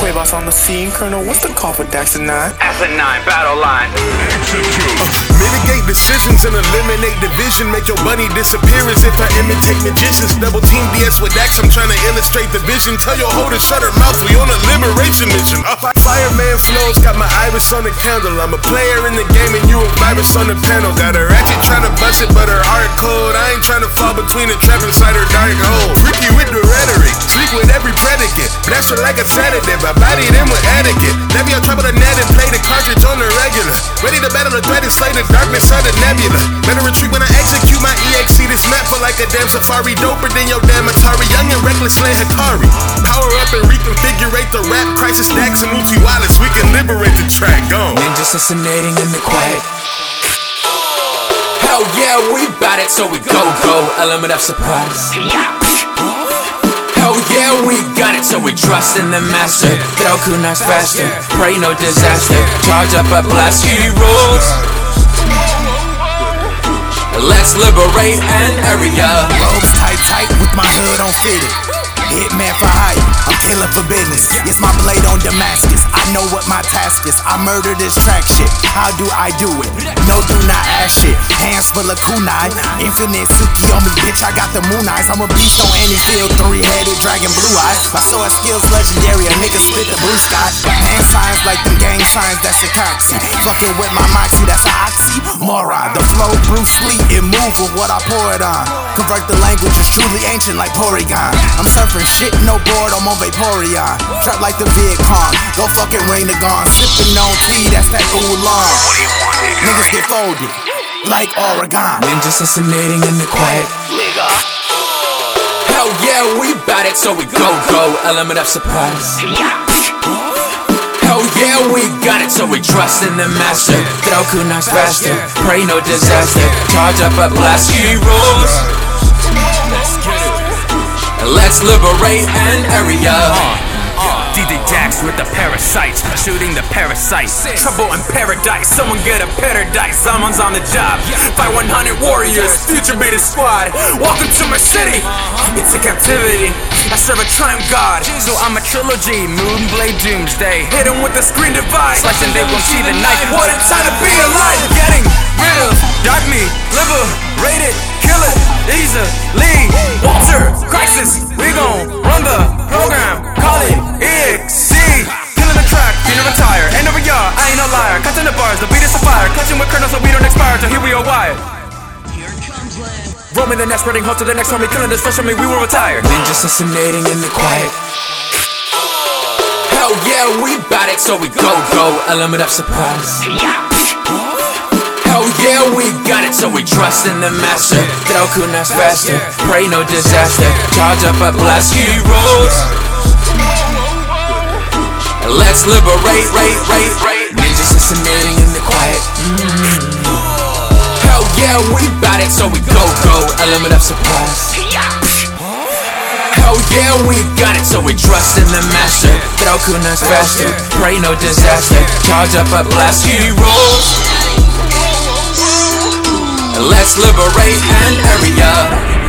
Quavos on the scene. Colonel, what's the call for Daxter 9? Asset 9, battle line. Mitigate decisions and eliminate division. Make your bunny disappear as if I imitate magicians. Double team DS with Dax, I'm trying to illustrate the vision. Tell your hoe to shut her mouth, we on a liberation mission. Uh, Fireman flows, got my iris on the candle. I'm a player in the game and you a virus on the panel. Got her ratchet trying to bust it, but her heart cold. I ain't trying to fall between the trap inside her dark hole. Freaky with the rhetoric, sleep with every predicate. Blast her like a sedative, I body them with etiquette. Navi on top of the net and play the cartridge on the regular. Ready to battle the threat and slay the darkness of the nebula. Better retreat when I execute my EXE. This map for like a damn safari. Doper than your damn Atari. Young and reckless Lan Hikari. Power up and reconfigure the rap Krysis. Dax and Oochie Wallace. We can liberate the track. Go. Ninja assassinating in the quiet. Hell yeah, we bout it, so we go, go. Element of surprise. Hell yeah, we got it, so we trust in the master. Throw kunais faster, pray no disaster. Charge up a blast heroes. Let's liberate End Area. Robes tight, tight with my hood on fitted. Hitman for hire, I'm killer for business. It's my blade on Damascus. I know what my task is. I murder this track shit. How do I do it? No, do not ask shit. Hands full of kunai. Infinite Suki on me, bitch. I got the moon eyes. I'm a beast on any field. Three headed dragon, blue eyes. My sword skills legendary. A nigga spit the blue sky. Hand signs like the gang signs. That's a coxy. Fucking with my moxie. That's an oxy. Moron. The flow, Bruce Lee. It move with what I pour it on. Convert the language. It's truly ancient like Porygon. I'm surfing shit, no board. I'm on Vaporeon. Trap like the Viet Cong. Go fucking rain the gone. Sipping on tea. That's that oolong. Niggas get folded like Oregon. Ninja assassinating in the quiet. Nigga. Hell yeah, we bout it, so we go, go. Element of surprise. Hell yeah, we got it, so we trust in the master. Throw kunais faster, pray no disaster. Charge up a blast heroes. Let's liberate End Area. DJ Dax with the parasites, shooting the parasites. Trouble in paradise, someone get a paradise. Someone's on the job. Fight 100 warriors, future beta squad. Welcome to my city. It's a captivity. I serve a triumph god, so I'm a trilogy. Moonblade Doomsday, hit 'em with the screen device. Slicing they won't see the night. What a time to be alive! Getting rid of dark me, liberate it, kill it easily. Walter, Me the next, spreading hope to the next homie. Killing this fresh we will retire. Assassinating in the quiet. Hell yeah, we bout it, so we go, go. Element of surprise. Hell yeah, we got it, so we trust in the master. Throw kunais faster, pray no disaster. Charge up a blast heroes. Let's liberate, rate, rate, rate. Ninja assassinating in the quiet. Mm. Yeah, we bout it, so we go, go. Element of surprise. Hell yeah, we got it, so we trust in the master. Throw kunais faster, pray no disaster. Charge up a blast heroes. Let's liberate End Area.